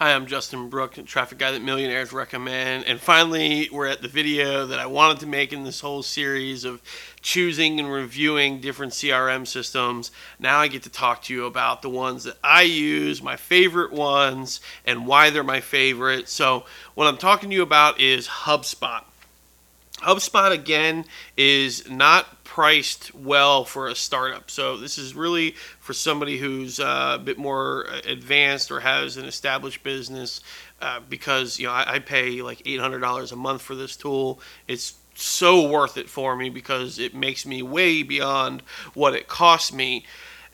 Hi, I'm Justin Brooke, traffic guy that millionaires recommend. And finally, we're at the video that I wanted to make in this whole series of choosing and reviewing different CRM systems. Now I get to talk to you about the ones that I use, my favorite ones, and why they're my favorite. So, what I'm talking to you about is HubSpot. HubSpot again is not priced well for a startup. So this is really for somebody who's uh, a bit more advanced or has an established business. Uh, because you know I, I pay like eight hundred dollars a month for this tool. It's so worth it for me because it makes me way beyond what it costs me.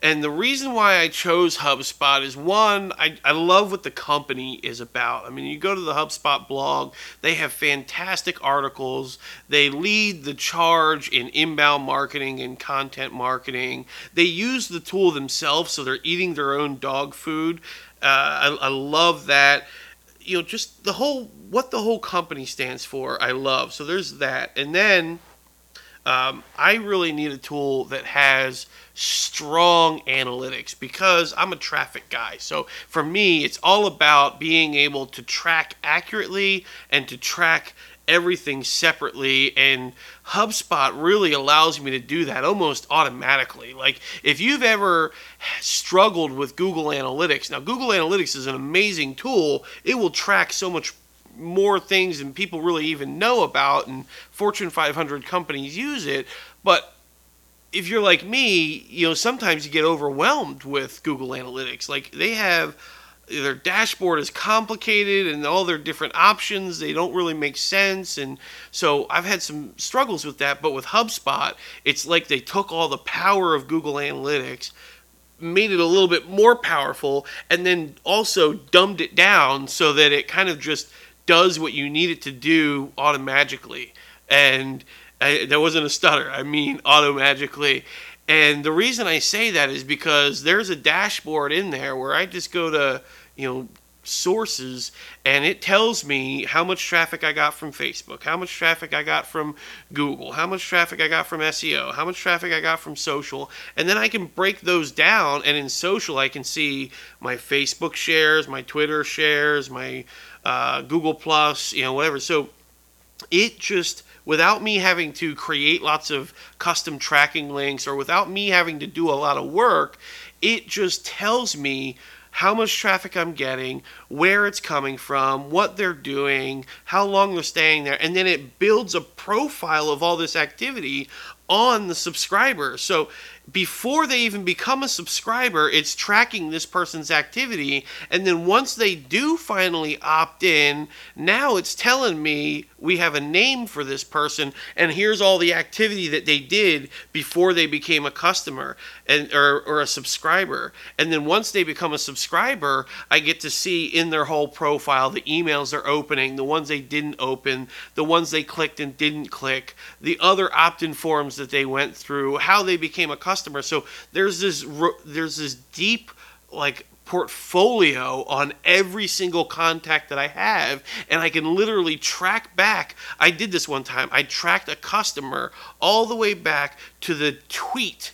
And the reason why I chose HubSpot is one, I, I love what the company is about. I mean, you go to the HubSpot blog, they have fantastic articles. They lead the charge in inbound marketing and content marketing. They use the tool themselves, so they're eating their own dog food. Uh, I, I love that you know just the whole what the whole company stands for i love so there's that and then um, I really need a tool that has strong analytics because I'm a traffic guy. So for me, it's all about being able to track accurately and to track everything separately and HubSpot really allows me to do that almost automatically. Like if you've ever struggled with Google Analytics, now Google Analytics is an amazing tool. It will track so much more things than people really even know about, and Fortune 500 companies use it. But if you're like me, you know, sometimes you get overwhelmed with Google Analytics. Like they have their dashboard is complicated and all their different options they don't really make sense and so i've had some struggles with that but with hubspot it's like they took all the power of google analytics made it a little bit more powerful and then also dumbed it down so that it kind of just does what you need it to do automatically. And I, that wasn't a stutter. I mean automatically. And the reason I say that is because there's a dashboard in there where I just go to, you know, sources and it tells me how much traffic I got from Facebook, how much traffic I got from Google, how much traffic I got from SEO, how much traffic I got from social, and then I can break those down and in social I can see my Facebook shares, my Twitter shares, my uh, Google Plus, you know, whatever. So it just without me having to create lots of custom tracking links or without me having to do a lot of work, it just tells me how much traffic I'm getting, where it's coming from, what they're doing, how long they're staying there, and then it builds a profile of all this activity on the subscriber. So before they even become a subscriber, it's tracking this person's activity. And then once they do finally opt in, now it's telling me we have a name for this person and here's all the activity that they did before they became a customer and or, or a subscriber. And then once they become a subscriber, I get to see in their whole profile the emails they're opening, the ones they didn't open, the ones they clicked and didn't click, the other opt-in forms that they went through, how they became a customer customer. So there's this there's this deep like portfolio on every single contact that I have, and I can literally track back. I did this one time. I tracked a customer all the way back to the tweet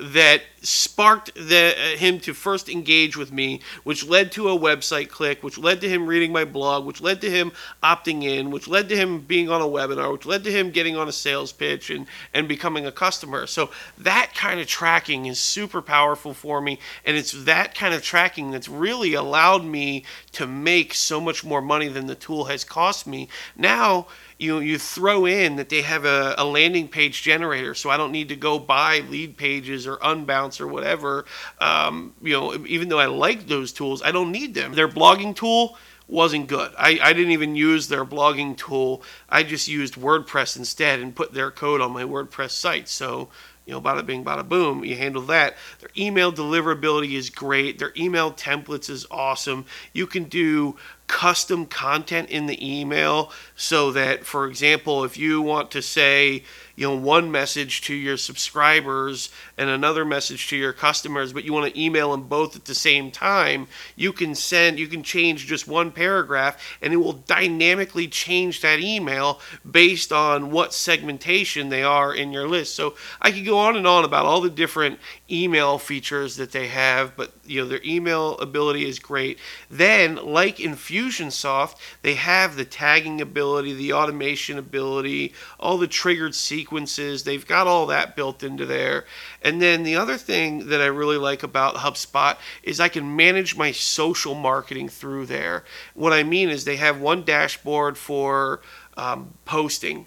that sparked the, uh, him to first engage with me, which led to a website click, which led to him reading my blog, which led to him opting in, which led to him being on a webinar, which led to him getting on a sales pitch and, and becoming a customer. So that kind of tracking is super powerful for me. And it's that kind of tracking that's really allowed me to make so much more money than the tool has cost me. Now, you you throw in that they have a, a landing page generator, so I don't need to go buy Leadpages or unbounce or whatever. Um, you know, even though I like those tools, I don't need them. Their blogging tool wasn't good. I, I didn't even use their blogging tool. I just used WordPress instead and put their code on my WordPress site. So you know, bada bing, bada boom, you handle that. Their email deliverability is great. Their email templates is awesome. You can do custom content in the email so that, for example, if you want to say, you know one message to your subscribers and another message to your customers, but you want to email them both at the same time, you can send you can change just one paragraph and it will dynamically change that email based on what segmentation they are in your list. So I could go on and on about all the different email features that they have, but you know their email ability is great. Then, like Infusionsoft, they have the tagging ability, the automation ability, all the triggered sequences. They've got all that built into there. And then the other thing that I really like about HubSpot is I can manage my social marketing through there. What I mean is they have one dashboard for um, posting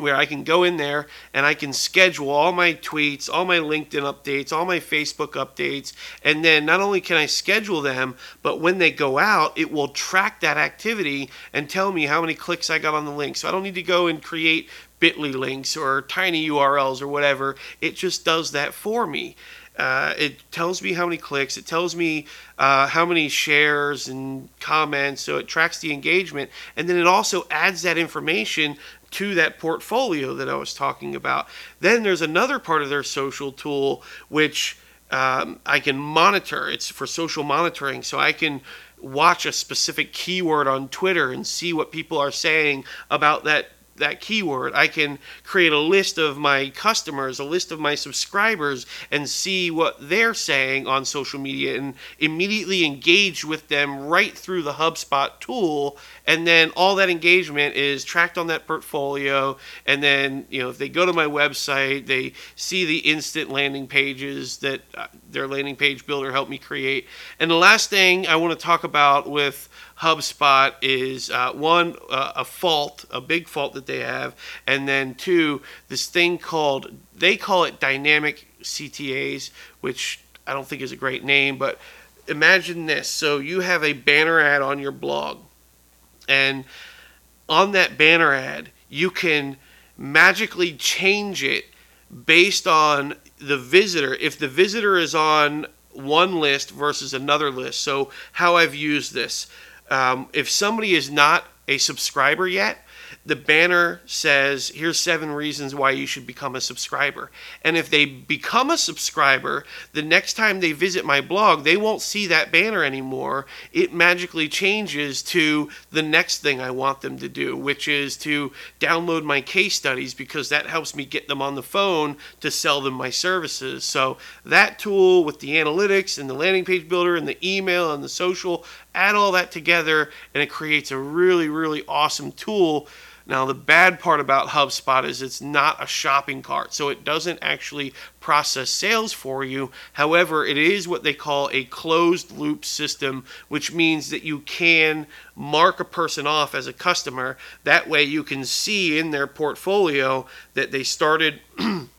where I can go in there and I can schedule all my tweets, all my LinkedIn updates, all my Facebook updates, and then not only can I schedule them, but when they go out, it will track that activity and tell me how many clicks I got on the link. So I don't need to go and create bit.ly links or tiny URLs or whatever. It just does that for me. Uh, it tells me how many clicks. It tells me uh, how many shares and comments. So it tracks the engagement, and then it also adds that information to that portfolio that I was talking about. Then there's another part of their social tool which um, I can monitor. It's for social monitoring, so I can watch a specific keyword on Twitter and see what people are saying about that that keyword. I can create a list of my customers, a list of my subscribers, and see what they're saying on social media and immediately engage with them right through the HubSpot tool. And then all that engagement is tracked on that portfolio. And then, you know, if they go to my website, they see the instant landing pages that uh, their landing page builder helped me create. And the last thing I want to talk about with HubSpot is uh, one uh, a fault, a big fault that they have, and then two this thing called they call it dynamic CTAs, which I don't think is a great name, but imagine this: so you have a banner ad on your blog, and on that banner ad you can magically change it based on the visitor. If the visitor is on one list versus another list. So, how I've used this um, if somebody is not a subscriber yet, the banner says, here's seven reasons why you should become a subscriber. And if they become a subscriber, the next time they visit my blog, they won't see that banner anymore. It magically changes to the next thing I want them to do, which is to download my case studies because that helps me get them on the phone to sell them my services. So that tool with the analytics and the landing page builder and the email and the social, add all that together and it creates a really, really awesome tool now, the bad part about HubSpot is it's not a shopping cart, so it doesn't actually process sales for you. However, it is what they call a closed loop system, which means that you can mark a person off as a customer. That way, you can see in their portfolio that they started.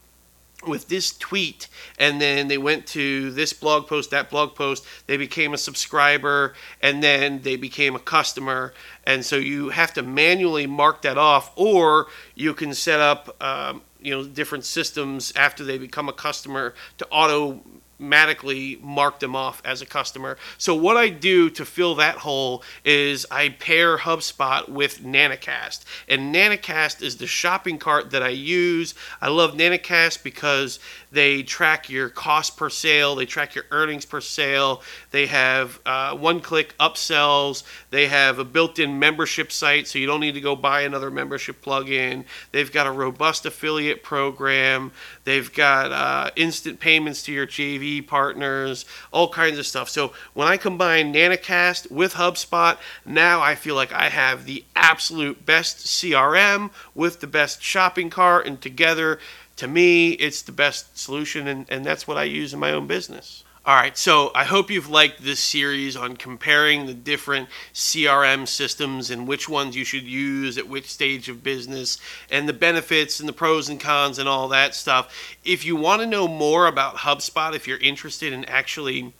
with this tweet and then they went to this blog post that blog post they became a subscriber and then they became a customer. And so you have to manually mark that off or you can set up um, you know different systems after they become a customer to auto automatically mark them off as a customer. So what I do to fill that hole is I pair HubSpot with Nanacast. And Nanacast is the shopping cart that I use. I love Nanacast because they track your cost per sale, they track your earnings per sale, they have uh, one click upsells, they have a built in membership site so you don't need to go buy another membership plugin. They've got a robust affiliate program, they've got uh, instant payments to your JV partners, all kinds of stuff. So when I combine Nanacast with HubSpot, now I feel like I have the absolute best CRM with the best shopping cart, and together to me, it's the best solution, and, and that's what I use in my own business. All right, so I hope you've liked this series on comparing the different CRM systems and which ones you should use at which stage of business and the benefits and the pros and cons and all that stuff. If you want to know more about HubSpot, if you're interested in actually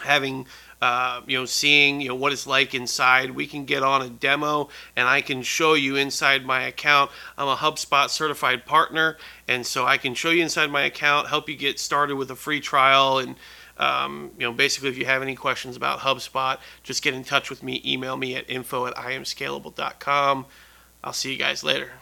having uh, you know, seeing you know what it's like inside. We can get on a demo, and I can show you inside my account. I'm a HubSpot certified partner, and so I can show you inside my account, help you get started with a free trial, and um, you know, basically, if you have any questions about HubSpot, just get in touch with me. Email me at info at iamscalable.com. I'll see you guys later.